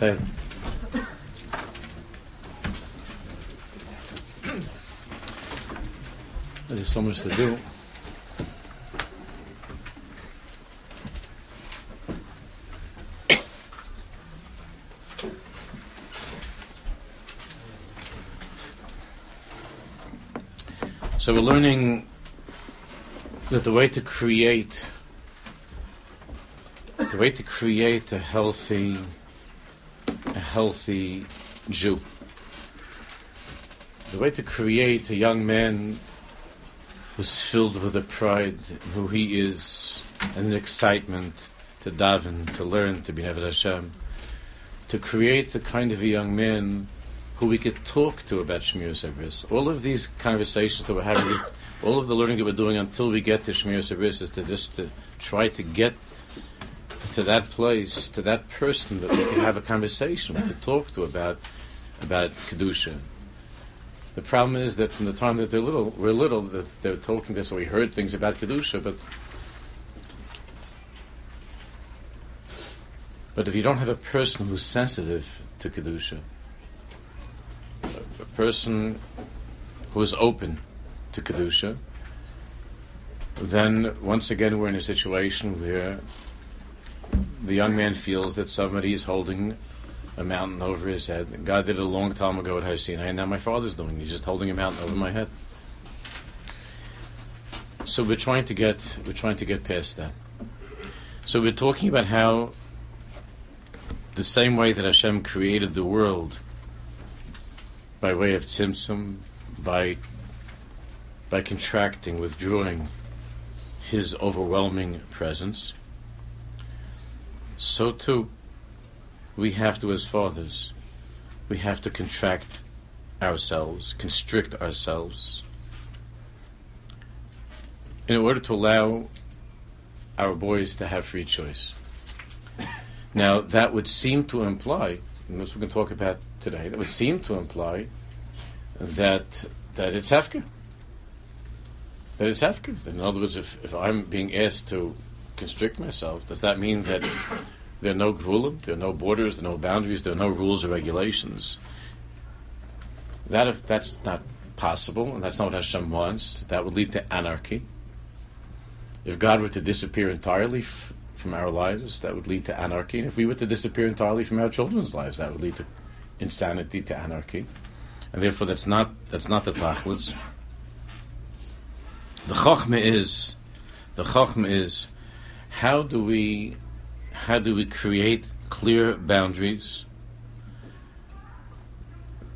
There's so much to do. So we're learning that the way to create the way to create a healthy healthy Jew. The way to create a young man who's filled with a pride who he is and an excitement to daven, to learn, to be Nevid Hashem, to create the kind of a young man who we could talk to about Shmir Sabris. All of these conversations that we're having, all of the learning that we're doing until we get to Shmir Sabris is to just to try to get to that place, to that person that we can have a conversation with, to talk to about about kedusha. The problem is that from the time that they're little, we're little, that they're talking to us, or we heard things about kedusha, but but if you don't have a person who's sensitive to kedusha, a person who is open to Kedusha, then once again we're in a situation where the young man feels that somebody is holding a mountain over his head. God did it a long time ago at Har Sinai, and now my father's doing it. He's just holding a mountain over my head. So we're trying to get we're trying to get past that. So we're talking about how the same way that Hashem created the world by way of tzimtzum, by by contracting, withdrawing his overwhelming presence, so too we have to, as fathers, we have to contract ourselves, constrict ourselves, in order to allow our boys to have free choice. Now, that would seem to imply, and this we can talk about today that would seem to imply that that it's hefker. That it's hefker. In other words, if, if I'm being asked to constrict myself, does that mean that there are no gvulim, there are no borders, there are no boundaries, there are no rules or regulations? That if that's not possible, and that's not what Hashem wants, that would lead to anarchy. If God were to disappear entirely f- from our lives, that would lead to anarchy. And if we were to disappear entirely from our children's lives, that would lead to insanity to anarchy, and therefore that's not that's not the tachlis. The chachma is the chachma is how do we how do we create clear boundaries,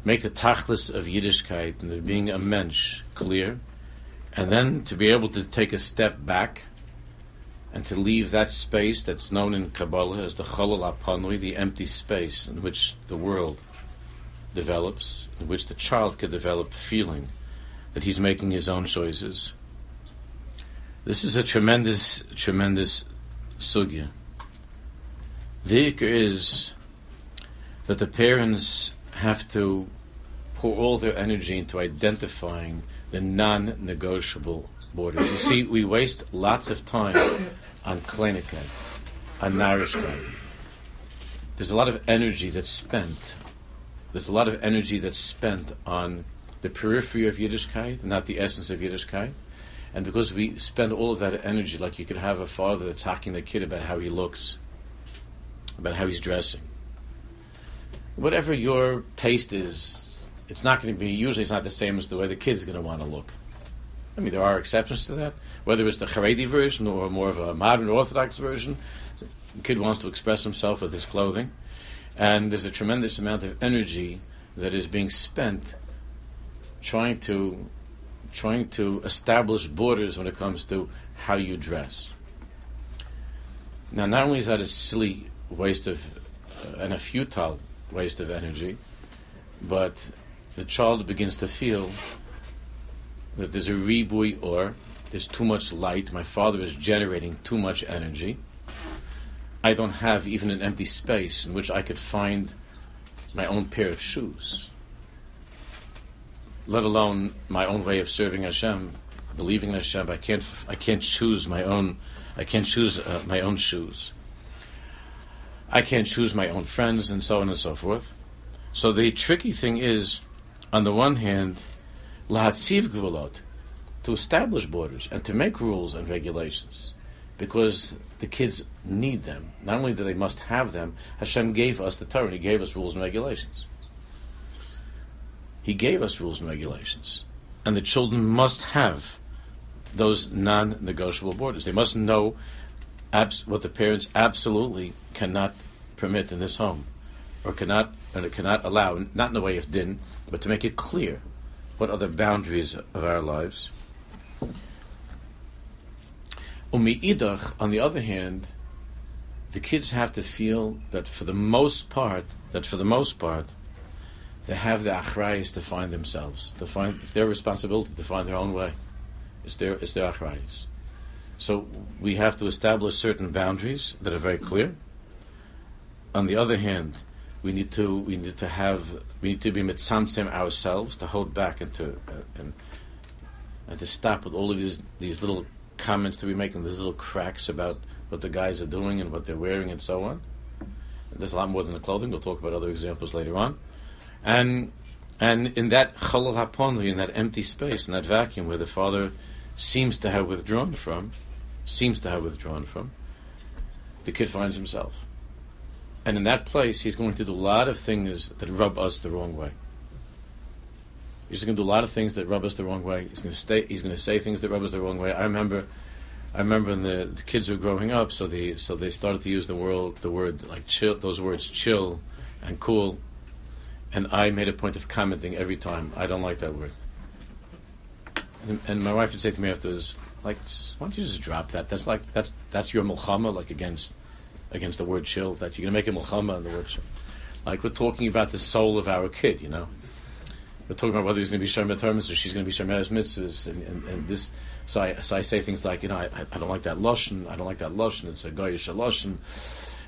make the tachlis of Yiddishkeit and of being a mensch clear, and then to be able to take a step back and to leave that space that's known in Kabbalah as the chalal apanui, the empty space in which the world develops, in which the child could develop feeling that he's making his own choices. This is a tremendous, tremendous sugya. The ikr is that the parents have to pour all their energy into identifying the non-negotiable borders. You see, we waste lots of time on klinikat, on narishkeit. There's a lot of energy that's spent there's a lot of energy that's spent on the periphery of Yiddishkeit, not the essence of Yiddishkeit. And because we spend all of that energy, like you could have a father that's talking the kid about how he looks, about how he's dressing. Whatever your taste is, it's not going to be, usually it's not the same as the way the kid's going to want to look. I mean, there are exceptions to that. Whether it's the Haredi version or more of a modern Orthodox version, the kid wants to express himself with his clothing and there's a tremendous amount of energy that is being spent trying to trying to establish borders when it comes to how you dress. Now, not only is that a silly waste of uh, and a futile waste of energy, but the child begins to feel that there's a ribui or there's too much light. My father is generating too much energy I don't have even an empty space in which I could find my own pair of shoes, let alone my own way of serving Hashem, believing in Hashem. I can't, I can't choose my own, I can't choose uh, my own shoes. I can't choose my own friends, and so on and so forth. So the tricky thing is, on the one hand, lahatziv gvulot, to establish borders and to make rules and regulations, because the kids need them. Not only do they must have them, Hashem gave us the Torah. He gave us rules and regulations. He gave us rules and regulations, and the children must have those non-negotiable borders. They must know abs- what the parents absolutely cannot permit in this home, or cannot and cannot allow, not in the way of din, but to make it clear what are the boundaries of our lives. On the other hand, the kids have to feel that for the most part, that for the most part, they have the achrayas to find themselves, to find it's their responsibility to find their own way. It's their it's their achrayas. So we have to establish certain boundaries that are very clear. On the other hand, we need to we need to have we need to be mitzamtzem ourselves to hold back and to uh, and and to stop with all of these these little comments that we make and these little cracks about what the guys are doing and what they're wearing and so on. And there's a lot more than the clothing. We'll talk about other examples later on. And and in that chalal in that empty space, in that vacuum where the father seems to have withdrawn from, seems to have withdrawn from, the kid finds himself. And in that place, he's going to do a lot of things that rub us the wrong way. He's going to do a lot of things that rub us the wrong way. He's going to stay. He's going to say things that rub us the wrong way. I remember, I remember when the, the kids were growing up, so they so they started to use the word the word like chill, those words chill, and cool, and I made a point of commenting every time. I don't like that word. And, and my wife would say to me afterwards, like, why don't you just drop that? That's like that's that's your mulchama, like against against the word chill. That you're to make a mulchama on the word chill. Like we're talking about the soul of our kid, you know. We're talking about whether he's going to be Shemet Hermes or she's going to be Shemet Mitzvahs, and, and, and, this. So I, so I say things like, you know, I, I don't like that lashon. I don't like that lashon. It's a goyish lashon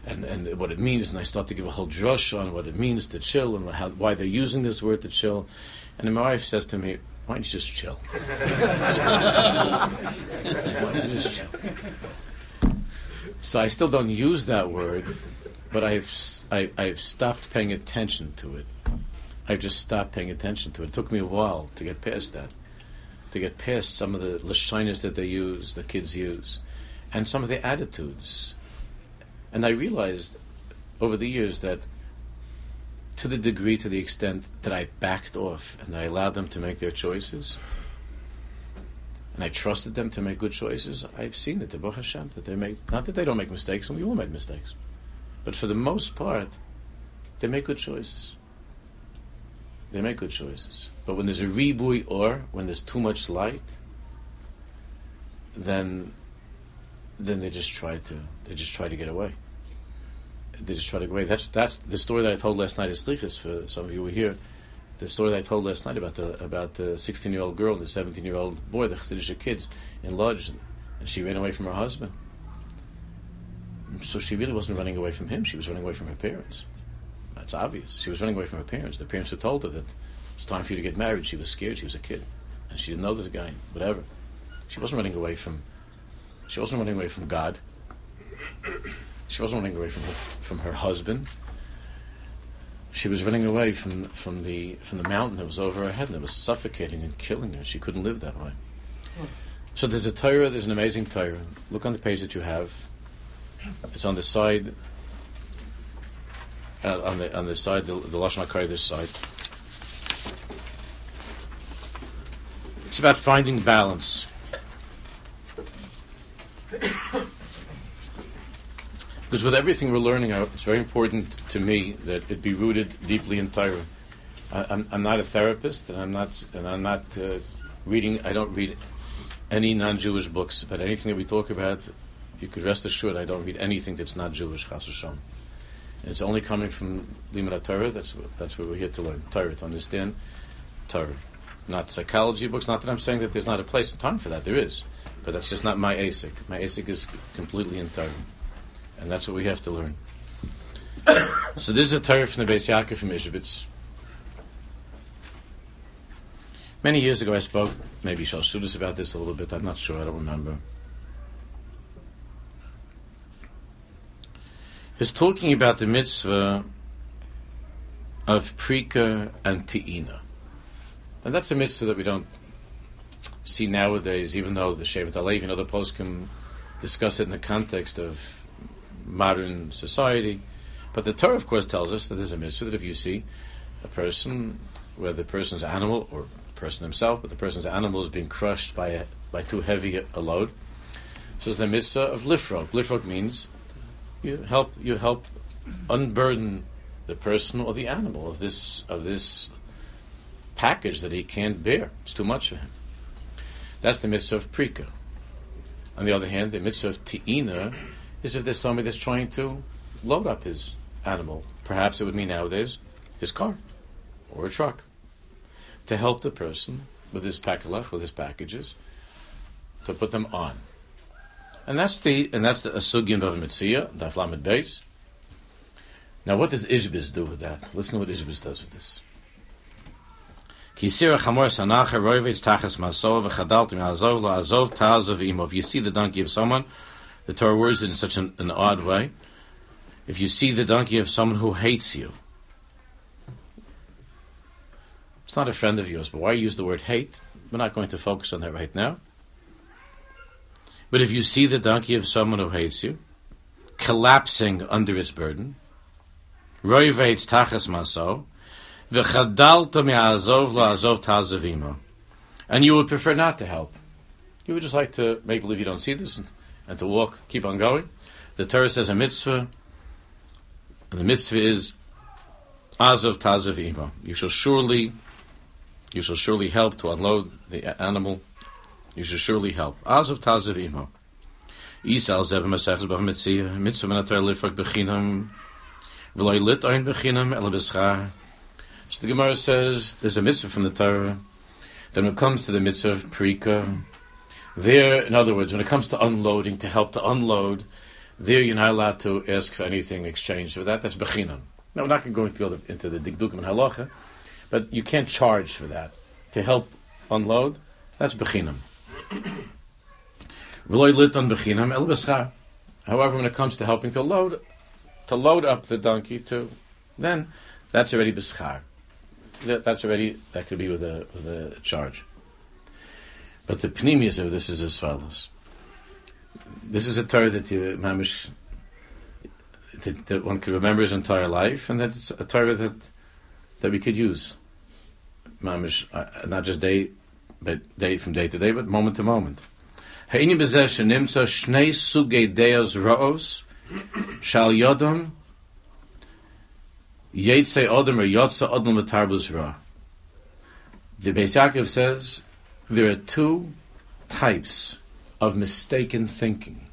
and, and what it means, and I start to give a whole drush on what it means to chill and how, why they're using this word to chill. And my wife says to me, "Why don't you just chill? Why don't you just chill?" So I still don't use that word, but I've I, I've stopped paying attention to it. I've just stopped paying attention to it. It took me a while to get past that, to get past some of the lashinas that they use, the kids use, and some of the attitudes and I realized over the years that to the degree, to the extent that I backed off and I allowed them to make their choices, and I trusted them to make good choices, I've seen it, Baruch Hashem, that they make, not that they don't make mistakes, and we all made mistakes, but for the most part, they make good choices. They make good choices. But when there's a ribui or, when there's too much light, then then they just try to they just try to get away they just try to go away. That's that's the story that I told last night at Slichas for some of you who were here. The story that I told last night about the about the 16 year old girl and the 17 year old boy, the Chassidish kids in Lodz, and she ran away from her husband. So she really wasn't running away from him; she was running away from her parents. That's obvious. She was running away from her parents. The parents had told her that it's time for you to get married. She was scared. She was a kid, and she didn't know this guy. Whatever. She wasn't running away from. She wasn't running away from God. She wasn't running away from her, from her husband. She was running away from, from, the, from the mountain that was over her head and it was suffocating and killing her. She couldn't live that way. So there's a Torah, there's an amazing Torah. Look on the page that you have. It's on the side, uh, on the on the side, the, the Lashon this side. It's about finding balance. Because with everything we're learning, it's very important to me that it be rooted deeply in Torah. I'm, I'm not a therapist, and I'm not, and I'm not uh, reading. I don't read any non-Jewish books, but anything that we talk about, you could rest assured I don't read anything that's not Jewish. Chas Hashem. It's only coming from Limud Torah. That's that's what we're here to learn Torah, to understand Torah. Not psychology books. Not that I'm saying that there's not a place and time for that. There is, but that's just not my ASIC. My ASIC is completely Torah. And that's what we have to learn. so this is a Torah from the Beis Yaakov from Ishbitz. Many years ago I spoke, maybe Shalshudas about this a little bit, I'm not sure, I don't remember. is talking about the mitzvah of Prika and Te'ina. And that's a mitzvah that we don't see nowadays, even though the Shevet HaLevi and other poskim discuss it in the context of modern society. But the Torah, of course, tells us that there's a mitzvah that if you see a person, whether the person's animal or the person himself, but the person's animal is being crushed by a, by too heavy a load, so it's the mitzvah of lifrog. Lifrog means you help you help unburden the person or the animal of this of this package that he can't bear. It's too much for him. That's the mitzvah of prika. On the other hand, the mitzvah of ti'ina is if there's somebody that's trying to load up his animal. Perhaps it would mean nowadays his car or a truck to help the person with his pakalach, with his packages, to put them on. And that's the and that's the asugim of mitzia, the aflamed base. Now, what does Ishbitz do with that? Listen to what Ishbitz does with this. You see the donkey of someone, the Torah words it in such an, an odd way. If you see the donkey of someone who hates you, it's not a friend of yours, but why use the word hate? We're not going to focus on that right now. But if you see the donkey of someone who hates you, collapsing under its burden, roiveitz tachas maso, And you would prefer not to help. You would just like to make believe you don't see this and, and to walk, keep on going. The Torah says a mitzvah, and the mitzvah is azov tazavimo. You shall surely, you shall surely help to unload the animal. You shall surely help. Azov. Isal zeb mesechs b'ach mitzvah, mitzvah v'loy lit ein b'chinam, el b'schar, so the Gemara says there's a mitzvah from the Torah. Then when it comes to the mitzvah of prika, there, in other words, when it comes to unloading, to help to unload, there you're not allowed to ask for anything in exchange for that. That's bechinam. Now we're not going to go into the dikdukim and halacha, but you can't charge for that to help unload. That's bechinam. However, when it comes to helping to load, to load up the donkey too, then that's already beschar that, that's already that could be with a with a charge. But the pneumius of this is as follows. This is a Torah that you mamish that, that, one could remember his entire life, and that it's a Torah that that we could use, mamish, uh, not just day, but day from day to day, but moment to moment. Ha'ini b'zeh shnei deos ra'os shal Yetze Odom or Yotza Odom Latarbus Ra. The Beis Yaakov says there are two types of mistaken thinking.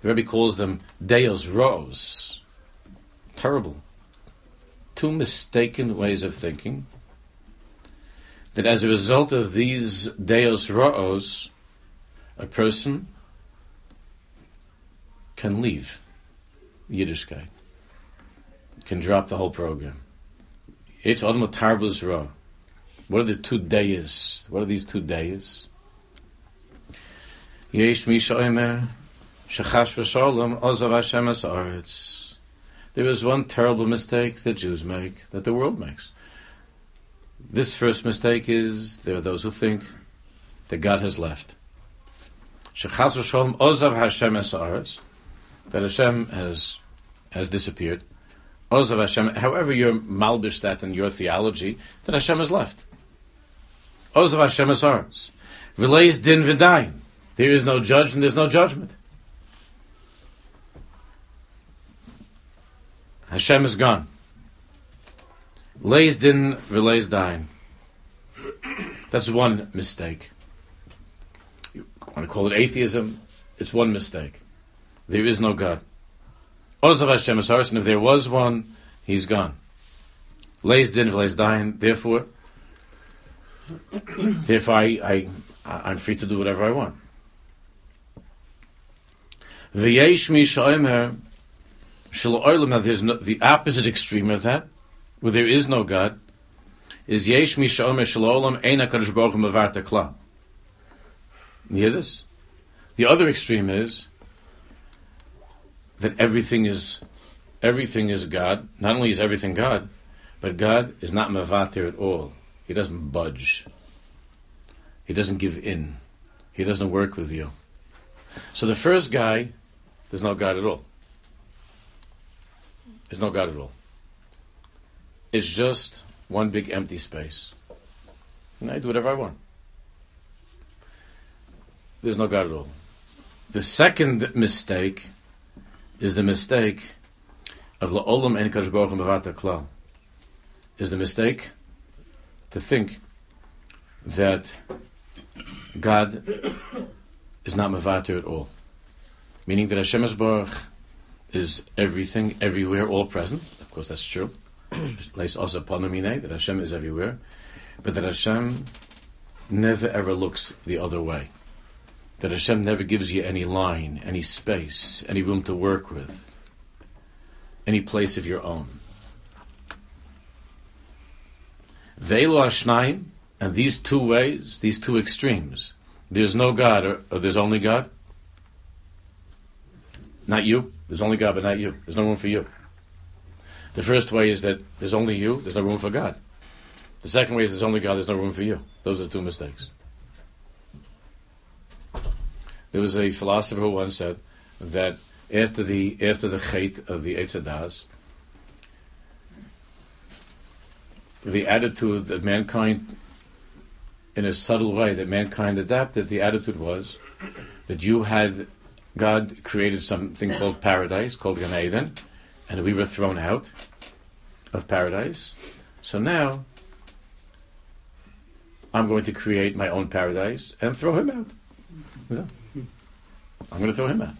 The Rebbe calls them Deos Ros. Terrible. Two mistaken ways of thinking. That as a result of these Deos Ros, a person can leave Yiddishkeit can drop the whole program. It's Adam Tarbus Ra. What are the two days? What are these two days? Yesh Misha Shachash V'Shalom Ozav Hashem. There is one terrible mistake that Jews make, that the world makes. This first mistake is there are those who think that God has left. Shachash V'Shalom Ozav Hashem. That Hashem has has disappeared. Ozav Hashem, however you're malbish that in your theology, that Hashem has left. Ozav Hashem is ours. Vileis din v'dayin. There is no judge and there's no judgment. Hashem is gone. Leis din v'leis dayin. That's one mistake. You want to call it atheism? It's one mistake. There is no God. Ozav Hashem and if there was one, he's gone. Lays din, lays dying. Therefore, therefore, I, I, I'm free to do whatever I want. V'yesh mi sha'omer shel oilam. there's no, the opposite extreme of that, where there is no God, is yesh mi sha'omer shel olam ein hakadosh baruch hu kla. You hear this? The other extreme is that everything is everything is God. Not only is everything God, but God is not mavatir at all. He doesn't budge. He doesn't give in. He doesn't work with you. So the first guy, there's no God at all. There's no God at all. It's just one big empty space. And I do whatever I want. There's no God at all. The second mistake is the mistake of la'olam en kashbochim b'vata klal. Is the mistake to think that God is not mavatir at all. Meaning that Hashem Baruch is everything, everywhere, all present. Of course, that's true. Lays also that Hashem is everywhere, but that Hashem never ever looks the other way. That Hashem never gives you any line, any space, any room to work with, any place of your own. Veilu Ashnaim, and these two ways, these two extremes, there's no God or, or there's only God. Not you. There's only God, but not you. There's no room for you. The first way is that there's only you, there's no room for God. The second way is there's only God, there's no room for you. Those are the two mistakes. There was a philosopher who once said that after the after the chait of the Eitzadas, the attitude that mankind, in a subtle way, that mankind adapted, the attitude was that you had God created something called paradise, called Gan Eden, and we were thrown out of paradise. So now I'm going to create my own paradise and throw him out. I'm going to throw him out.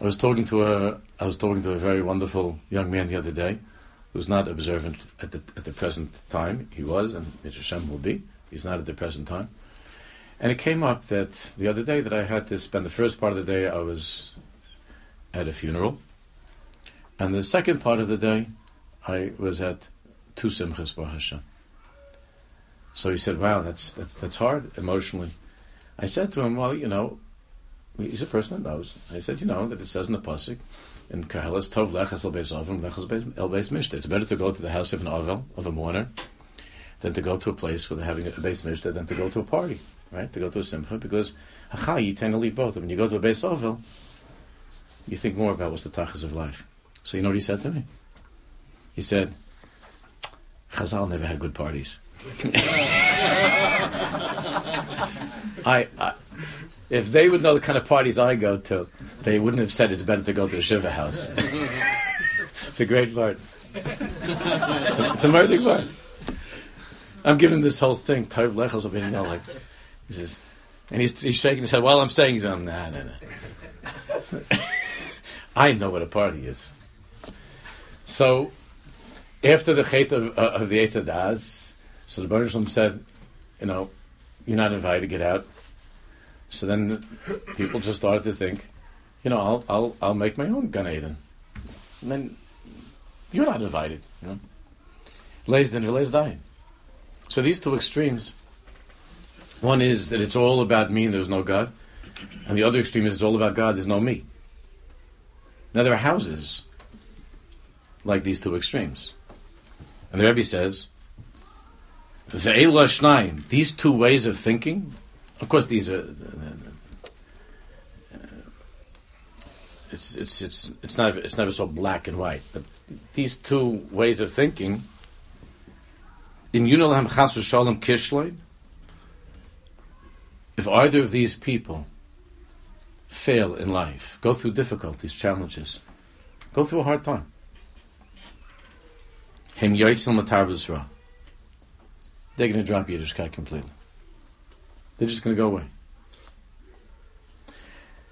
I was talking to a I was talking to a very wonderful young man the other day who's not observant at the at the present time. He was, and Mr. Hashem will be. He's not at the present time. And it came up that the other day that I had to spend the first part of the day I was at a funeral, and the second part of the day I was at two simchas Hashem. So he said, "Wow, that's that's that's hard emotionally." I said to him, "Well, you know, he's a person that knows." I said, "You know that it says in the pasuk in Koheles, Tov lechas el beis avim, lechas el beis mishta. It's better to go to the house of an avel of a mourner than to go to a place where they're having a beis mishta than to go to a party, right? To go to a simcha because hacha you tend to leave both. When you go to a beis avel, you think more about what's the tachas of life. So you know what he said to me? He said, "Chazal never had good parties." I, I, if they would know the kind of parties I go to, they wouldn't have said it's better to go to a shiva house. it's a great part. It's a, it's a murder part. I'm giving this whole thing, Tov Lechels, of you know, like, he says, and he's, he's shaking his head while I'm saying something. Nah, nah, nah. I know what a party is. So, after the chait of, uh, of the Eitzadas, so the Baruch said, you know, you're not invited, to get out. So then people just started to think, you know, I'll I'll I'll make my own Gan Eden. And then you're not invited. Lays lays dying. So these two extremes. One is that it's all about me and there's no God. And the other extreme is it's all about God, there's no me. Now there are houses like these two extremes. And the Rebbe says, these two ways of thinking, of course, these are. Uh, it's it's it's it's not it's never so black and white, but these two ways of thinking. In Yunalam Chas Shalom Kishlein, if either of these people fail in life, go through difficulties, challenges, go through a hard time, they're going to drop Yiddishkeit completely. They're just going to go away.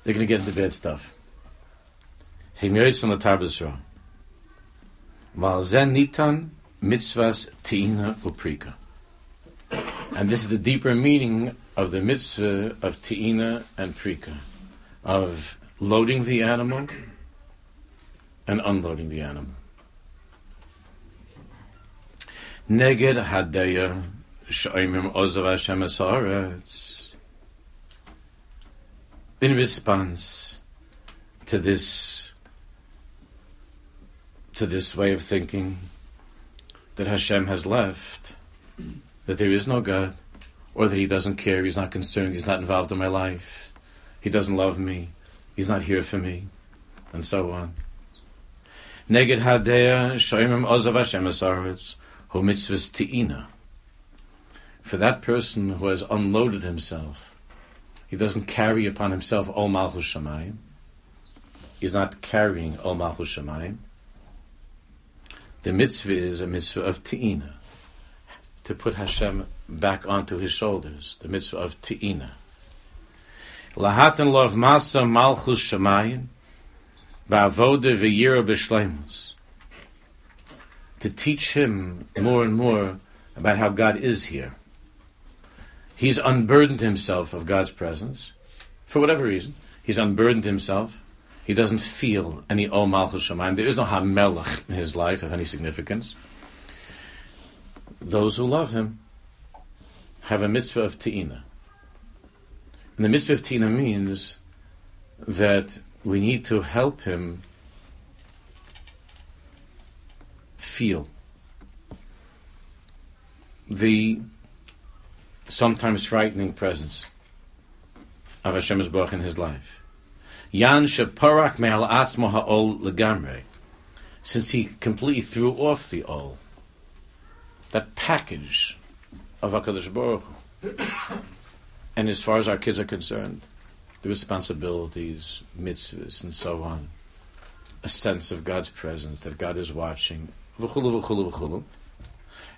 They're going to get into bad stuff. mitzvahs teina uprika. And this is the deeper meaning of the mitzvah of teina and prika, of loading the animal and unloading the animal. Neged hadaya Hashem In response to this to this way of thinking that Hashem has left, that there is no God, or that He doesn't care, He's not concerned, He's not involved in my life, He doesn't love me, He's not here for me, and so on. Neged Hadea Shoimim Ozav Hashem Asaretz Hu Mitzvahs Te'ina. For that person who has unloaded himself, he doesn't carry upon himself Ol Malchus Shemayim. He's not carrying Ol Malchus Shemayim. The mitzvah is a mitzvah of Te'ina, to put Hashem back onto his shoulders, the mitzvah of Te'ina. Lahatan lov masa malchus shemayim, ba'avoda v'yira b'shleimus. To teach him more and more about how God is here. He's unburdened himself of God's presence, for whatever reason. He's unburdened himself. He doesn't feel any O Malchus Shemayim. There is no Hamelach in his life of any significance. Those who love him have a mitzvah of Te'ina. And the mitzvah of Te'ina means that we need to help him feel the sometimes frightening presence of Hashem's Baruch in his life. Yan me'al atzmo ha'ol legamre, since he completely threw off the ol, that package of Hakadosh Baruch and as far as our kids are concerned, the responsibilities, mitzvahs, and so on, a sense of God's presence, that God is watching,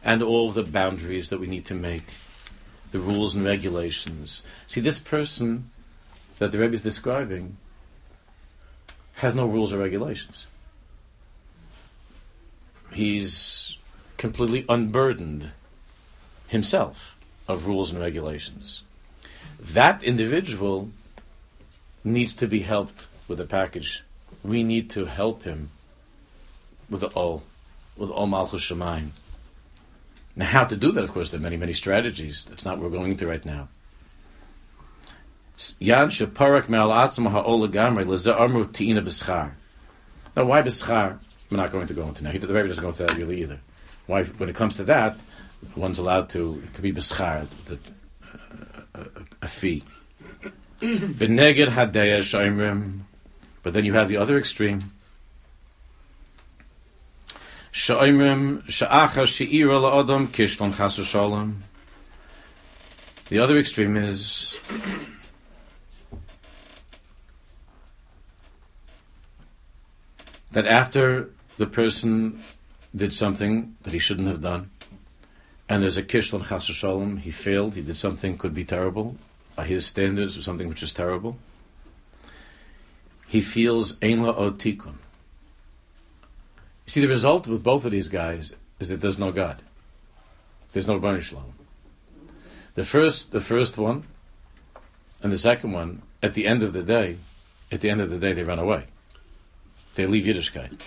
and all the boundaries that we need to make, the rules and regulations. See, this person that the Rebbe is describing has no rules or regulations. He's completely unburdened himself of rules and regulations. That individual needs to be helped with a package. We need to help him with all, with all Malchus Shemayim. Now, how to do that, of course, there are many, many strategies. That's not what we're going into right now. Yan sheparak me'al atzma ha'ol gamre leze'armu ti'ina b'schar. Now, why b'schar? We're not going to go into now. The Rebbe doesn't go into that really either. Why, when it comes to that, one's allowed to, it could be b'schar, the, uh, a, a fee. Beneged hadeya. But then you have the other extreme. Kishlon. The other extreme is that after the person did something that he shouldn't have done, and there's a kishlon chasu he failed, he did something could be terrible by his standards or something which is terrible, he feels ein la tikun. See, the result with both of these guys is that there's no God. There's no Baruch Shalom. The first, the first one, and the second one, at the end of the day, at the end of the day, they run away. They leave Yiddishkeit.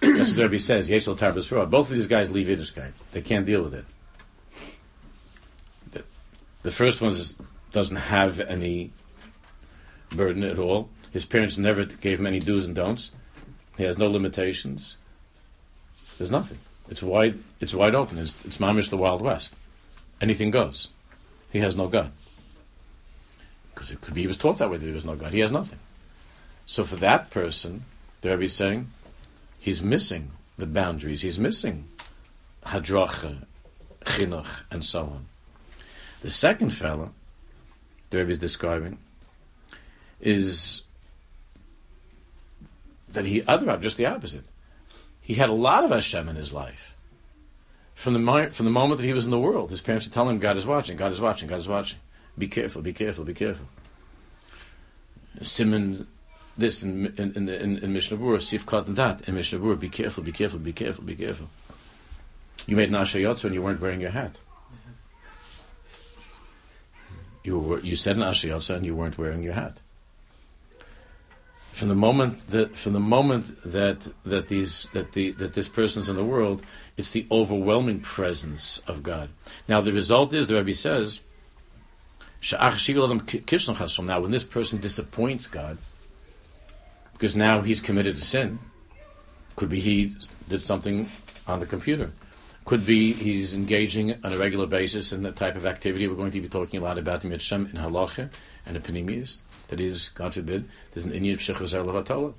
That's what Rebbe says. Yechel Tarbas Both of these guys leave Yiddishkeit. They can't deal with it. The, the first one doesn't have any burden at all. His parents never gave him any do's and don'ts. He has no limitations. There's nothing. It's wide. It's wide open. It's, it's mamish the Wild West. Anything goes. He has no God. Because it could be he was taught that way that there was no God. He has nothing. So for that person, the Rebbe is saying, he's missing the boundaries. He's missing hadracha, chinuch, and so on. The second fellow, the Rebbe is describing, is that he other just the opposite he had a lot of Hashem in his life. From the, from the moment that he was in the world, his parents would tell him, God is watching, God is watching, God is watching. Be careful, be careful, be careful. Simon, this in, in, in, in, in Mishnah Berurah, Sifkat and that in Mishnah Berurah, be careful, be careful, be careful, be careful. You made Nasha Yotzu mm-hmm. and you weren't wearing your hat. You, were, you said Nasha Yotzu and you weren't wearing your hat from the moment that from the moment that that these that the that this person's in the world, it's the overwhelming presence of God. Now the result is the Rebbe says, now when this person disappoints God, because now he's committed a sin, Could be he did something on the computer. Could be he's engaging on a regular basis in the type of activity we're going to be talking a lot about in Mitzvah, in Halacha and in Panemius. That is, God forbid, there's an Indian of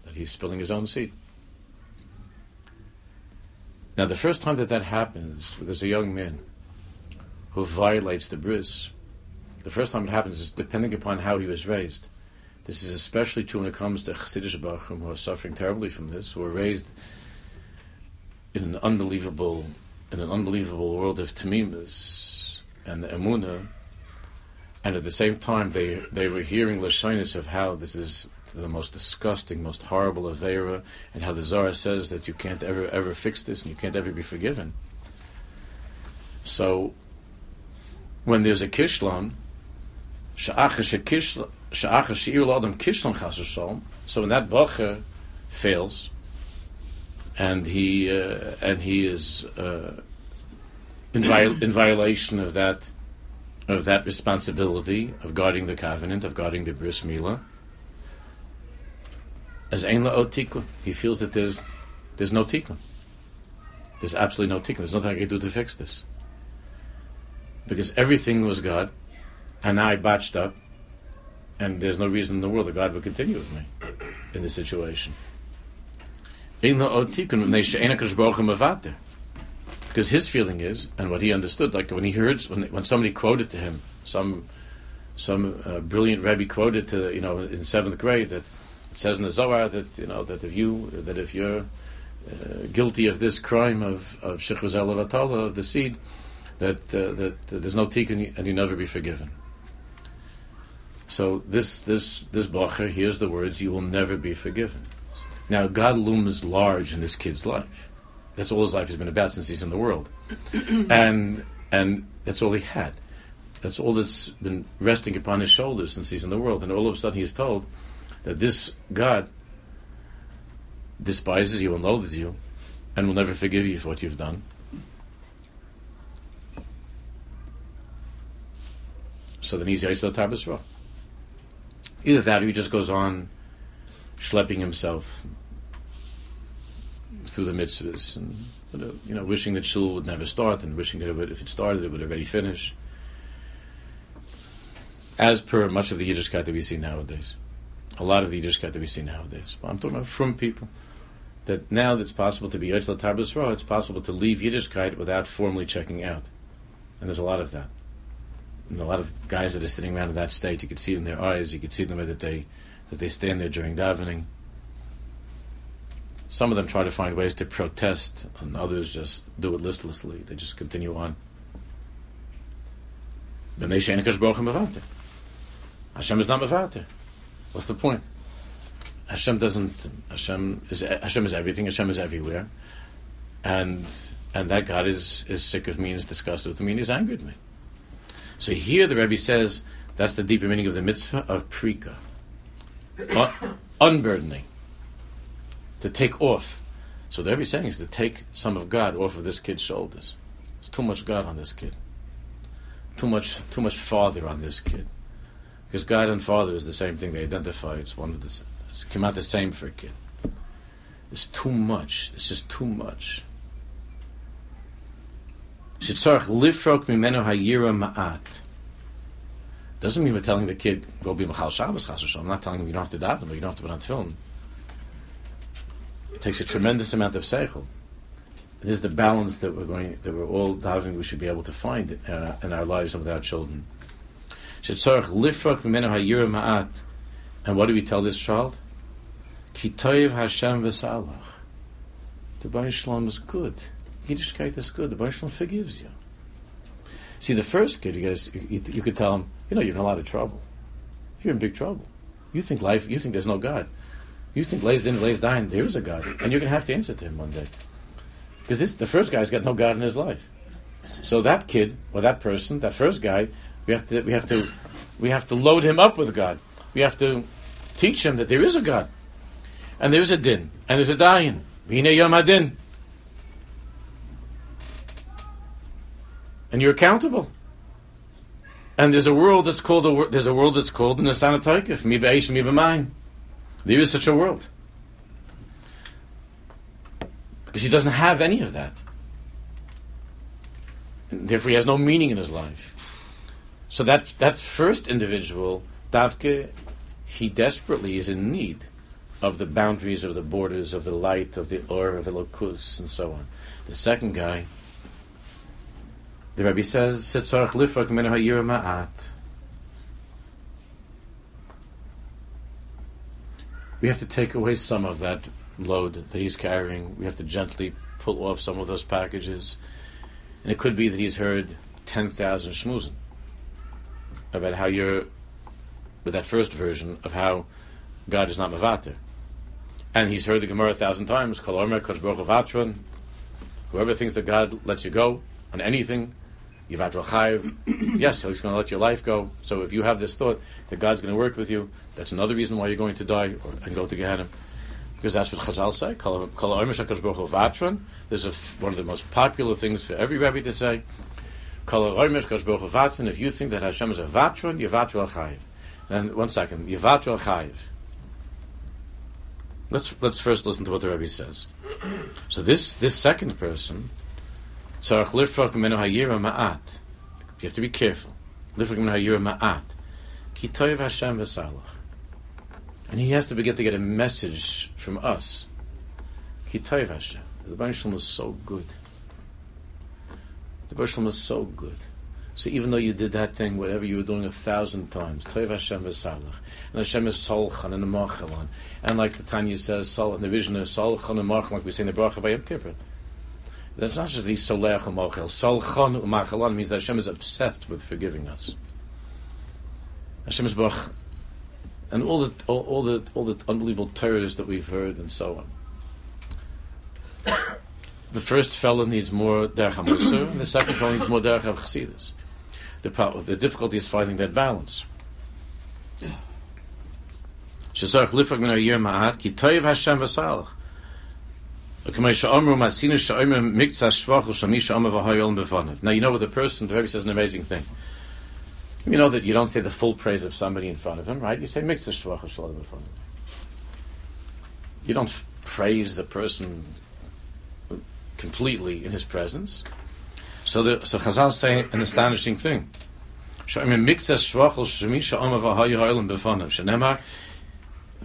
that he's spilling his own seed. Now, the first time that that happens, there's a young man who violates the bris. The first time it happens is depending upon how he was raised. This is especially true when it comes to Chassidish Bachim who are suffering terribly from this, who are raised in an unbelievable, in an unbelievable world of Tamimas and Emunah, and at the same time they they were hearing lashonis of how this is the most disgusting, most horrible avera, and how the Zohar says that you can't ever ever fix this and you can't ever be forgiven. So, when there's a kishlon, so when that bacher fails, and he uh, and he is uh, in, in violation of that of that responsibility of guarding the covenant, of guarding the bris milah, as ein tikkun, he feels that there's there's no tikkun. There's absolutely no tikkun. There's nothing I can do to fix this. Because everything was God, and now I botched up, and there's no reason in the world that God would continue with me in this situation. Because his feeling is, and what he understood, like when he heard, when, when somebody quoted to him, some some uh, brilliant rabbi quoted to you know in seventh grade that it says in the Zohar that you know that if you that if you're uh, guilty of this crime of of shechus of the seed, that uh, that, there's no tikkun and you never be forgiven. So this this this bacher hears the words, "You will never be forgiven." Now God looms large in this kid's life. That's all his life has been about since he's in the world, and and that's all he had. That's all that's been resting upon his shoulders since he's in the world. And all of a sudden, he's told that this God despises you and loathes you, and will never forgive you for what you've done. So then he's Yitzhak Tabasra. Either that or he just goes on schlepping himself through the mitzvahs and you know wishing that shul would never start and wishing that it would, if it started it would already finish. As per much of the Yiddishkeit that we see nowadays, a lot of the Yiddishkeit that we see nowadays. But I'm talking about from people that now it's possible to be Yitzhak Tabasra, it's possible to leave Yiddishkeit without formally checking out, and there's a lot of that. And a lot of guys that are sitting around in that state, you can see in their eyes, you can see in the way that they that they stand there during davening. Some of them try to find ways to protest, and others just do it listlessly. They just continue on. Hashem is not mevater. What's the point? Hashem doesn't. Hashem is Hashem is everything. Hashem is everywhere, and and that God is is sick of me and is disgusted with me and is angry at me. So here the Rebbe says that's the deeper meaning of the mitzvah of prika, unburdening, to take off. So the Rebbe is saying is to take some of God off of this kid's shoulders. There's too much God on this kid. Too much, too much father on this kid. Because God and father is the same thing. They identify. It's one of the. It's come out the same for a kid. It's too much. It's just too much. Doesn't mean we're telling the kid go be machal Shabbos I'm not telling him you don't have to daven or you don't have to put on film. It takes a tremendous amount of seichel. This is the balance that we're going that we're all davening. We should be able to find uh, in our lives and with our children. And what do we tell this child? Kitoyev Hashem v'salach. The Baruch Shalom is good. Yiddishkeit is good. The Baruch forgives you. See, the first kid, you, guys, you, you, could tell him, you know, you're in a lot of trouble. You're in big trouble. You think life, you think there's no God. You think lays din, lays dying, there is a God. And you're going to have to answer to him one day. Because this, the first guy's got no God in his life. So that kid, or that person, that first guy, we have to, we have to, we have to load him up with God. We have to teach him that there is a God. And there's a din. And there's a dayan. V'hinei yom adin. and you're accountable. And there's a world that's called a there's a world that's called the Sanataikif, mi be'esh mi b'mayim. There is such a world. Because he doesn't have any of that. And therefore, he has no meaning in his life. So that, that first individual, Davke, he desperately is in need of the boundaries, of the borders, of the light, of the or, of the locus, and so on. The second guy, the Rebbe says, "Setzarach lifrak min hayir ma'at." We have to take away some of that load that he's carrying. We have to gently pull off some of those packages, and it could be that he's heard ten thousand shmuzin about how you're, with that first version of how God is not mavater. And he's heard the Gemara a thousand times, Whoever thinks that God lets you go on anything, Yivat Chayiv, yes, he's going to let your life go. So if you have this thought that God's going to work with you, that's another reason why you're going to die or, and go to Gehenna. Because that's what Chazal say. This is one of the most popular things for every Rebbe to say. If you think that Hashem is a vatron, Yivat Chayiv. And one second, Yivat Chayiv. Let's let's first listen to what the Rebbe says. So this this second person, You have to be careful. And he has to begin to get a message from us. The Baruch is so good. The Baruch is so good. So even though you did that thing, whatever you were doing a thousand times, Toiv Hashem v'salach, and Hashem is Solchan and the Machalan, and like the Tanya says, Sol, in the vision of Solchan and Machalan, like we say in the Bracha by Yom Kippur. That's not just these Solech and Machel. Solchan and Machalan means that Hashem is obsessed with forgiving us. Hashem is Baruch, and all the all, all the all the unbelievable terrors that we've heard and so on. the first fellow needs more derech hamusar, and the second fellow needs more derech chassidus the problem. The difficulty is finding that balance. Shezarach lifak min ayir ma'at ki toiv Hashem v'salach. Now you know with a person, the Rebbe says an amazing thing. You know that you don't say the full praise of somebody in front of him, right? You say mikzah shvach shalom in front of him. You don't f- praise the person completely in his presence. So the so Chazal say an astonishing thing.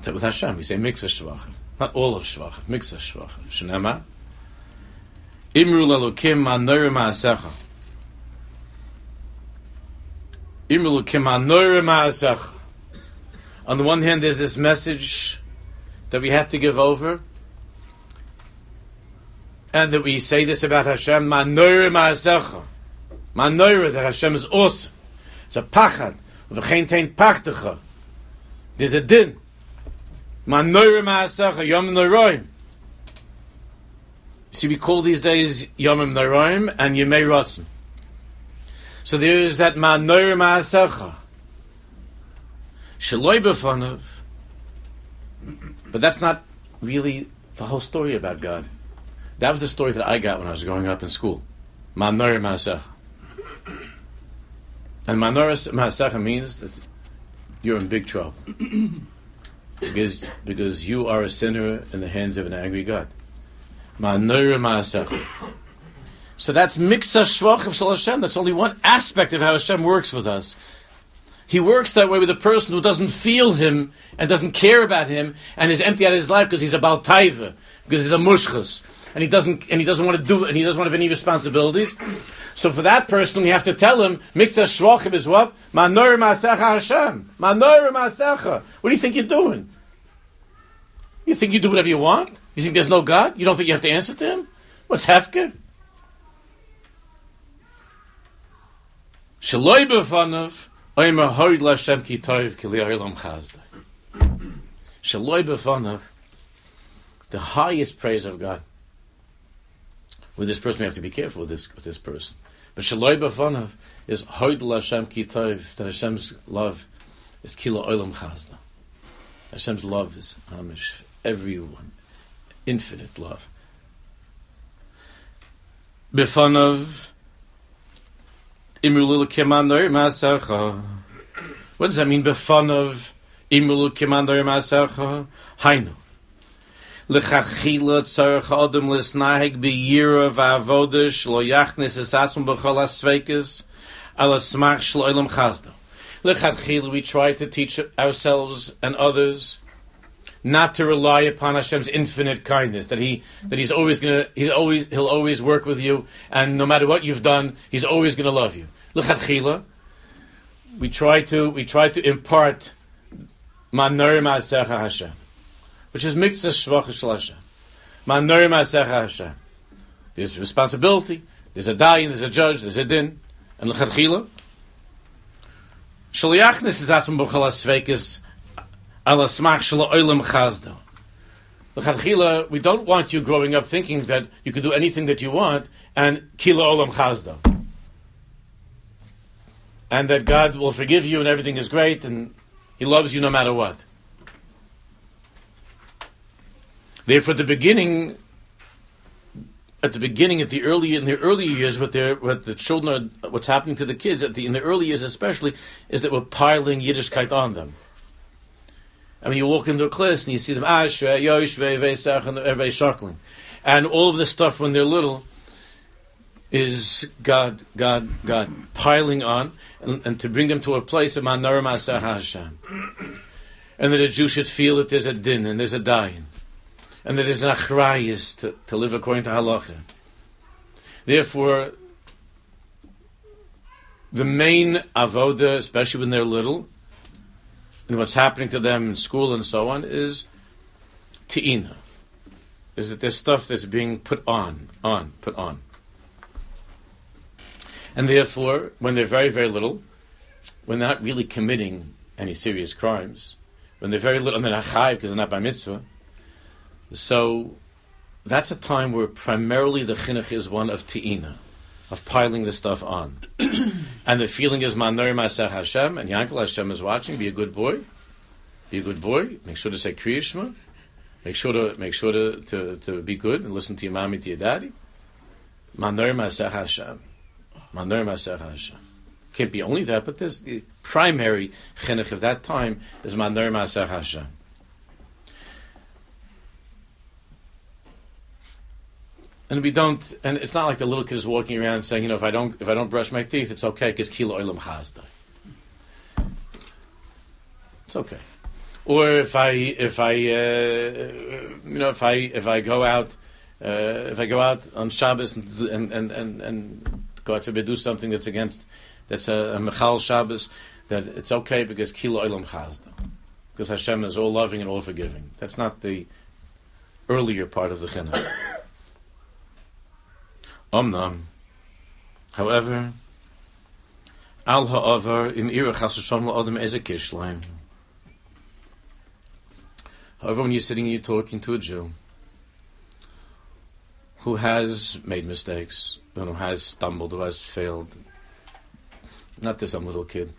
That with Hashem, we say mixas shvachim. Not all of shvachim, mixas shvachim. Shenema. Imru lelukim manor ma'asecha. Imru lelukim manor ma'asecha. On the one hand, there's this message that we have to give over and that we say this about Hashem, Manoira Ma'asecha. Manoira, that Hashem is awesome. It's a pachad. V'chein tein pachtecha. There's a din. Manoira Ma'asecha, Yom Noroim. See, we call these days Yom Noroim and Yemei Ratzin. So there is that Manoira Ma'asecha. Shaloi B'fanav. But that's not really the whole story about God. That was the story that I got when I was growing up in school. Manor Masecha. And Manor Masecha means that you're in big trouble. because, because you are a sinner in the hands of an angry God. So that's Miksa Shvach of Hashem. That's only one aspect of how Hashem works with us. He works that way with a person who doesn't feel him and doesn't care about him and is empty out of his life because he's about taiva, because he's a mushchas, and he doesn't and he doesn't want to do and he doesn't want to have any responsibilities. So for that person, we have to tell him mikzah shvachim is what manor maasecha Hashem manor maasecha. What do you think you're doing? You think you do whatever you want? You think there's no God? You don't think you have to answer to him? What's hefker? Shaloi b'fanav oimer hoid l'Hashem ki tov ki li'olam chazda. Shaloi b'fanav the highest praise of God with this person, we have to be careful with this with this person. But shaloi b'fanav is hoidl Hashem ki tov, that Hashem's love is kila olam chazna. Hashem's love is amish everyone, infinite love. B'fanav imulu kemanor masacha. What does that mean? B'fanav imulu kemanor masacha. Hainu. Lechatchila tzarech adam lisnahig biyira va'avodah lo yachnis b'chol ha-sveikas ala smach shlo olam chazda. Lechatchila we try to teach ourselves and others not to rely upon Hashem's infinite kindness, that he that he's always gonna he's always he'll always work with you, and no matter what you've done, he's always gonna love you. L'chatchila, we try to we try to impart manor ma'asecha Hashem, which is mitzvah shvach shel Hashem. Manor ma'asecha Hashem. There's responsibility. There's a dayan. There's a judge. There's a din. And l'chatchila. Shaliachnis is atzum b'chol ha-svekis ala smach shelo olam chazda. L'chadchila, we don't want you growing up thinking that you can do anything that you want and kila olam chazda. And that God will forgive you and everything is great and He loves you no matter what. Therefore, the beginning, at the beginning, at the early in the early years, what, what the children, are, what's happening to the kids at the in the early years, especially, is that we're piling Yiddishkeit on them. I mean, you walk into a class and you see them, ah, Ashra, Yoshve, Vesach, and everybody's chuckling. And all of this stuff when they're little is God, God, God piling on, and, and to bring them to a place of Manar Masah Hashem. And that a Jew should feel that there's a din and there's a dain, and that there's an achrayis to, to live according to halacha. Therefore, the main avoda, especially when they're little, and what's happening to them in school and so on is te'ina. Is that there's stuff that's being put on, on, put on. And therefore, when they're very, very little, when they're not really committing any serious crimes, when they're very little, and they're not chayiv because they're not by mitzvah, so that's a time where primarily the chinuch is one of te'ina, of piling the stuff on. and the feeling is Manor Masach Hashem, and Yankel Hashem is watching. Be a good boy. Be a good boy. Make sure to say Kriyishma. Make sure to make sure to, to, to be good and listen to your mommy, to your daddy. Manor Masach Hashem. Manor Masach Hashem. Can't be only that, but there's the primary chinuch of that time is Manor Masach Hashem. And we don't, and it's not like the little kid is walking around saying, you know, if I don't, if I don't brush my teeth, it's okay because kilo olam chazda. It's okay. Or if I, if I, uh, you know, if I, if I go out, uh, if I go out on Shabbos and and and and, and God forbid do something that's against, that's a, a mechal Shabbos, that it's okay because kilo olam chazda, because Hashem is all loving and all forgiving. That's not the earlier part of the chinuch. Omnam. However, al ha'avar im ira chasashom la'odem eze kishleim. However, when you're sitting and you're talking to a Jew who has made mistakes, and who has stumbled, who has failed, not this some little kid.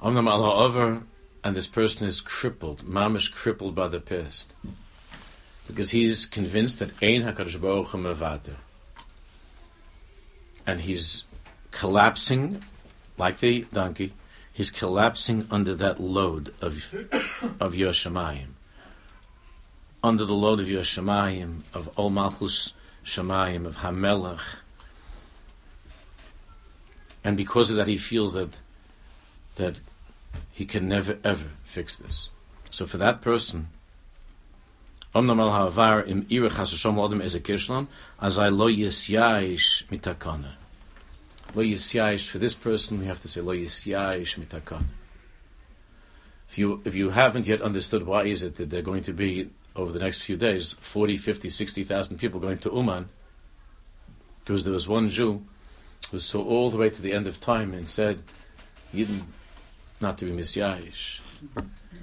Omnam al ha'avar, and this person is crippled, mamish crippled by the past because he's convinced that Ein Hakadosh Baruch Hu and he's collapsing like the donkey. He's collapsing under that load of of Yoshamayim, under the load of Yoshamayim, of Ol Malchus Shamayim, of Hamelach, and because of that, he feels that that he can never ever fix this. So for that person, Omnam al ha'avar im ira chasashom l'odem. Lo yisyayish, for this person, we have to say lo yisyayish mitakana. If you, if you haven't yet understood why is it that they're going to be, over the next few days, 40, 50, 60,000 people going to Uman, because there was one Jew who saw all the way to the end of time and said, Yidden, not to be misyayish.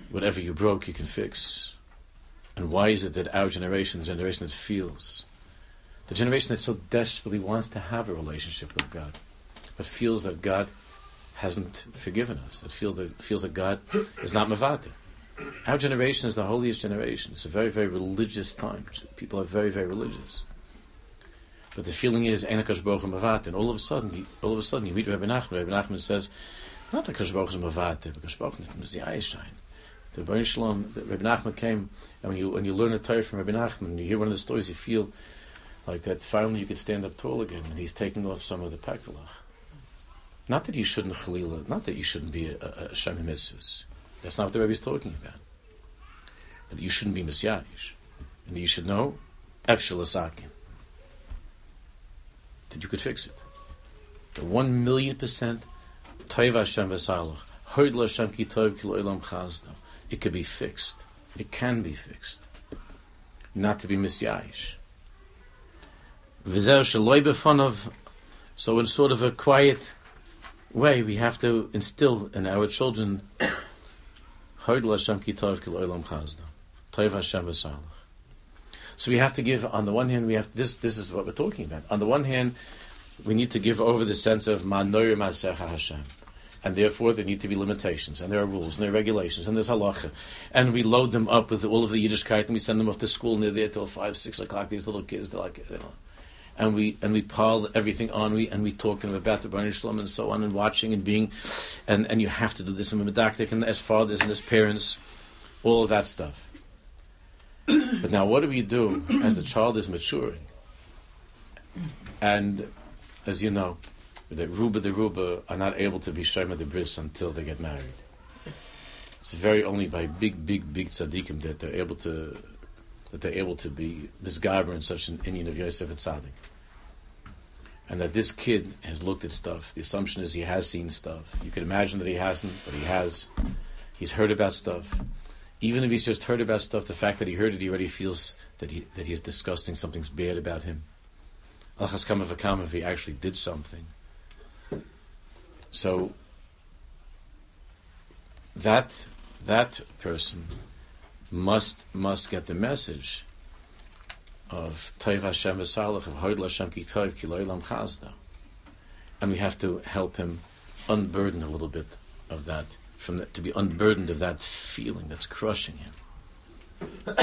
Whatever you broke, you can fix. And why is it that our generation, the generation that feels, the generation that so desperately wants to have a relationship with God, but feels that God hasn't forgiven us, that feel that feels that God is not mavate. Our generation is the holiest generation. It's a very, very religious time. People are very, very religious. But the feeling is Enakash Baruch Mavate, and all of a sudden, all of a sudden, you meet Rabbi Nachman. Rabbi Nachman says, not Kash Baruch is Mavate, because Baruch is the Ayashain. The Baruch Shalom, the Nachman came, and when you when you learn a Torah from Rabbi Nachman, and you hear one of the stories, you feel like that. Finally, you can stand up tall again, and he's taking off some of the pekalach. Not that you shouldn't chalila, not that you shouldn't be a, a, a. That's not what the Rebbe is talking about. But you shouldn't be misyayish. And you should know Efshalasakin. That you could fix it. The one million percent Taiva Hashem V'Salach. Hod Hashem Ki Tov Ki Lo'elam Chazda. It could be fixed. It can be fixed. Not to be misyayish. V'zer Shaloi. So in sort of a quiet way, we have to instill in our children. So we have to give. On the one hand, we have this. This is what we're talking about. On the one hand, we need to give over the sense of Manoir Masecha Hashem. And therefore, there need to be limitations, and there are rules, and there are regulations, and there's halacha. And we load them up with all of the Yiddishkeit, and we send them off to school, and they're there till 5, 6 o'clock. These little kids, they're like, you know. And we and we pile everything on, we and we talk to them about the Baruch Shalom and so on, and watching and being, and, and you have to do this, and medactic, and as fathers and as parents, all of that stuff. but now, what do we do as the child is maturing? And as you know, the Ruba the Ruba are not able to be Shema the Bris until they get married. It's very only by big, big, big tzaddikim that they're able to that they're able to be misgaber in such an Indian of Yosef and Tzaddik. And that this kid has looked at stuff. The assumption is he has seen stuff. You can imagine that he hasn't, but he has. He's heard about stuff. Even if he's just heard about stuff, the fact that he heard it, he already feels that he that he's disgusting, something's bad about him. Kama if he actually did something. So that that person must must get the message of Taiv Hashem v'Salach of Hoyd Hashem ki Taiv ki Loilam and we have to help him unburden a little bit of that from the, to be unburdened of that feeling that's crushing him.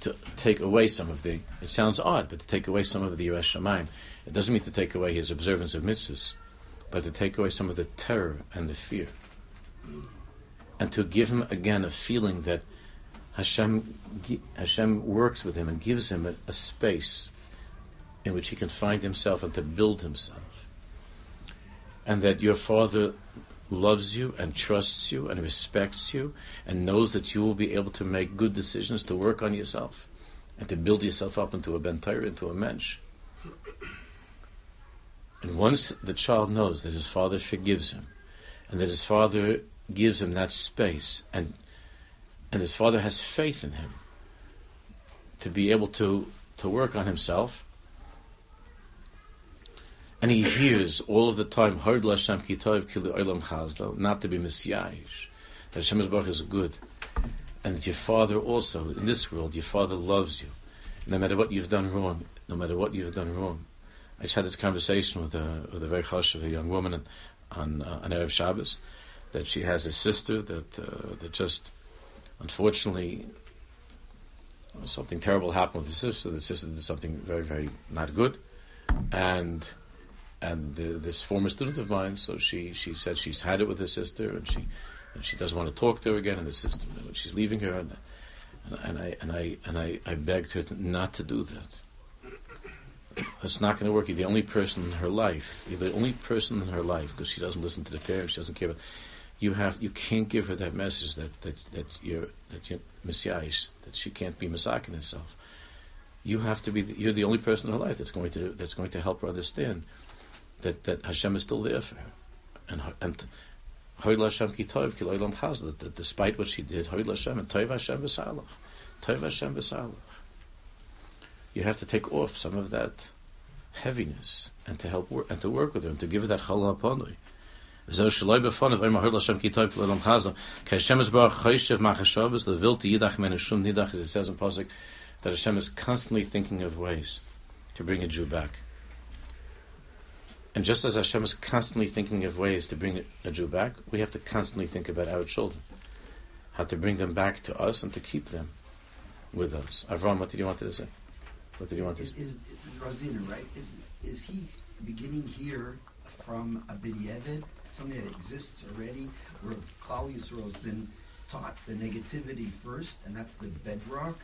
to take away some of the. It sounds odd, but to take away some of the Yeresh Shamayim. It doesn't mean to take away his observance of mitzvahs, but to take away some of the terror and the fear, and to give him again a feeling that Hashem Hashem works with him and gives him a, a space in which he can find himself and to build himself, and that your father loves you and trusts you and respects you and knows that you will be able to make good decisions to work on yourself and to build yourself up into a bentire, into a mensch. And once the child knows that his father forgives him and that his father gives him that space and and his father has faith in him to be able to, to work on himself and he hears all of the time, Hard Lashem Kitov Kili Olam Chazdo, not to be misyayish, that Hashem is good, and that your father also, in this world, your father loves you. No matter what you've done wrong, no matter what you've done wrong. I just had this conversation with a, with a very hush of a young woman on, uh, on Erev Shabbos, that she has a sister that, uh, that just, unfortunately, something terrible happened with the sister. The sister did something very, very not good. And and the, this former student of mine, so she she said she's had it with her sister, and she and she doesn't want to talk to her again, and the sister she's leaving her, and, and I and I and I, I begged her not to do that. It's not going to work. You're the only person in her life. You're the only person in her life because she doesn't listen to the parents. She doesn't care. About, you have you can't give her that message that that, that you're that you're messiah, that she can't be masakin herself. You have to be. The, you're the only person in her life that's going to that's going to help her understand that, that Hashem is still there for her. And, and Hashem ki tov ki that despite what she did, Hoyd Hashem and Tov Hashem v'salach. Tov Hashem. You have to take off some of that heaviness and to help work, and to work with her and to give her that chala haponoi. Zo shaloi befon of Omer Hoyd Hashem ki tov ki loilam chazla. Ke Hashem is bar machashavas, the vilti yidach men shum nidach, as it says in that Hashem is constantly thinking of ways to bring a Jew back. And just as Hashem is constantly thinking of ways to bring a Jew back, we have to constantly think about our children, how to bring them back to us and to keep them with us. Avram, what did you want to say? What did want to say? Is, Rosina, right? Is, is he beginning here from a B'diavad, something that exists already, where Klal Yisrael has been taught the negativity first, and that's the bedrock,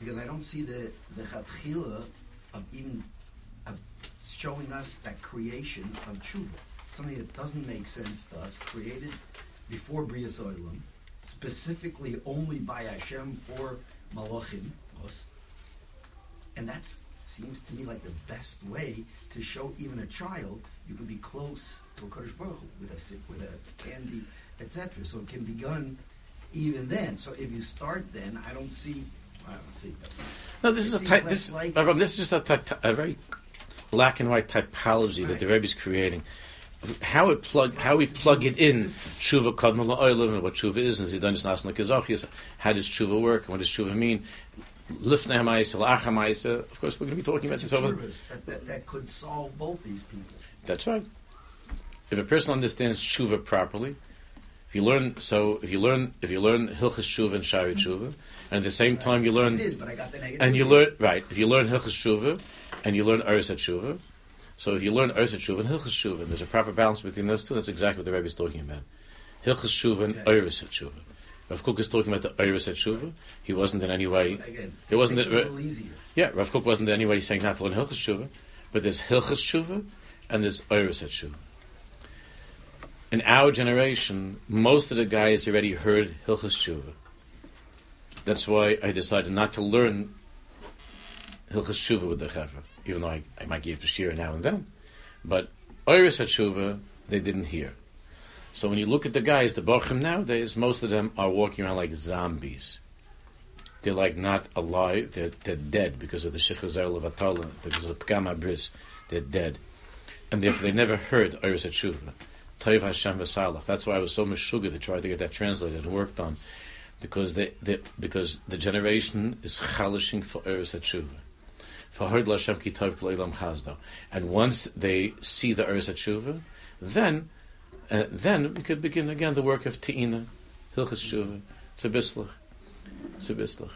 because I don't see the the chatchila of even of showing us that creation of tshuva, something that doesn't make sense to us, created before Brias Olam, specifically only by Hashem for Malachim, us, and that seems to me like the best way to show even a child you can be close to a Kodesh Baruch Hu with a with a candy, etc. So it can be done even then. So if you start then, I don't see. I don't see. No, this is a type. This, like- this is just a, ty- a very black and white typology that the Rebbe is creating. How it plug, how we plug it in, tshuva kadma la'olam, and what tshuva is, and zidanis nasna kezachias. How does tshuva work, and what does tshuva mean? Lifnei ha'ma'isa, ha'ma'isa. Of course, we're going to be talking about this over. that, that, that could solve both these people. That's right. If a person understands tshuva properly, if you learn, so if you learn, if you learn hilchas tshuva and shari tshuva, and at the same time you I learn did, but I got the and you learn right. If you learn Hilchas Shuva and you learn Eretz Shuva, so if you learn Eretz Shuva and Hilchas Shuva, and there's a proper balance between those two. That's exactly what the Rebbe is talking about. Hilchas Shuva and Okay. Eretz Shuva. Rav Kook is talking about the Eretz Shuva. He wasn't in any way. Again, It wasn't that- it a little easier. Yeah, Rav Kook wasn't in any way saying not to learn Hilchas Shuva, but there's Hilchas Shuva and there's Eretz Shuva. In our generation, most of the guys already heard Hilchas Shuva. That's why I decided not to learn Hilchas Shuva with the Chevra, even though I, I might give a shir now and then. But Oiris Shuva, they didn't hear. So when you look at the guys, the Bochum nowadays, most of them are walking around like zombies. They're like not alive, they're, they're dead because of the Shechazel of Atala, because of the Pgama Bris. They're dead. And therefore they never heard Oiris Shuva. Toiv Hashem v'salach. That's why I was so mishuga to try to get that translated and worked on, because they, they because the generation is chalishing for Eretz Tshuva. For Ki Tov Chazdo. And once they see the Eretz Tshuva, then uh, then we could begin again the work of Te'ina, Hilchas Tshuva, Tzebislach, Tzebislach.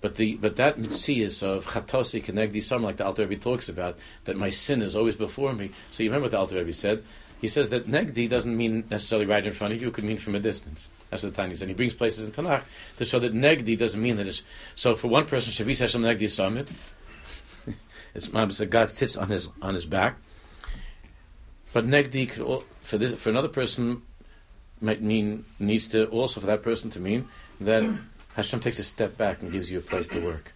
But the but that mitzias of chatosi kenegdi some like the Alter Rebbe talks about that my sin is always before me. So you remember what the Alter Rebbe said? He says that negdi doesn't mean necessarily right in front of you; it could mean from a distance. That's what the Tanya said. And he brings places in Tanakh to show that negdi doesn't mean that it's so. For one person, Shavis Hashem negdi summit. It's that God sits on his on his back. But negdi could al- for this for another person might mean needs to also for that person to mean that Hashem takes a step back and gives you a place to work.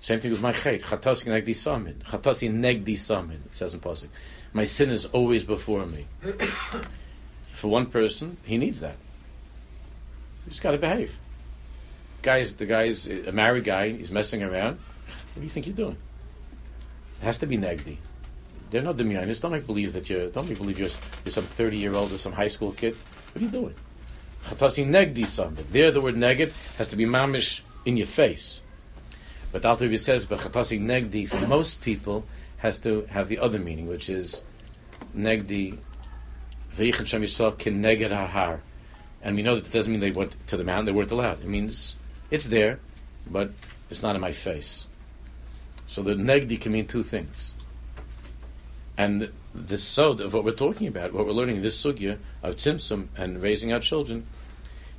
Same thing with my chait. Chatasi negdi samin. Chatasi negdi samin. It says in Pasuk. My sin is always before me. For one person, he needs that. He's got to behave. Guys, the guy's a married guy. He's messing around. What do you think you're doing? It has to be negdi. They're not demionis. Don't make believe that you're. Don't make believe you're, you're some thirty year old or some high school kid. What are you doing? Chatasi negdi something. There, the word neged has to be mamish in your face. But the Alter says, but chatasi negdi for most people has to have the other meaning, which is negdi v'yichan shem yisrael kin neged hahar. And we know that it doesn't mean they went to the mountain; they weren't allowed. It means it's there, but it's not in my face. So the negdi can mean two things. And the sod of what we're talking about, what we're learning in this sugya of tzimtzum and raising our children,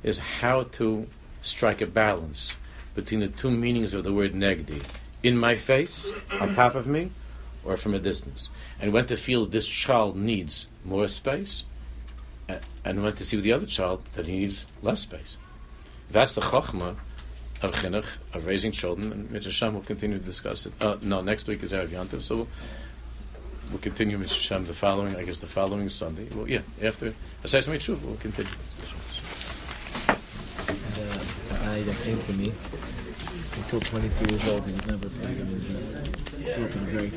is how to strike a balance between the two meanings of the word negdi. In my face, on top of me, or from a distance. And when to feel this child needs more space, and when to see with the other child that he needs less space. That's the chachma of chinuch, of raising children, and. Hashem will continue to discuss it. Uh, no, next week is Erev Yantiv, so we'll, continue Mr. Hashem the following, I guess the following Sunday. Well, yeah, after Asayis Tshuva, we'll continue. And, uh, guy that came to me until 23 years old, he was never playing in these group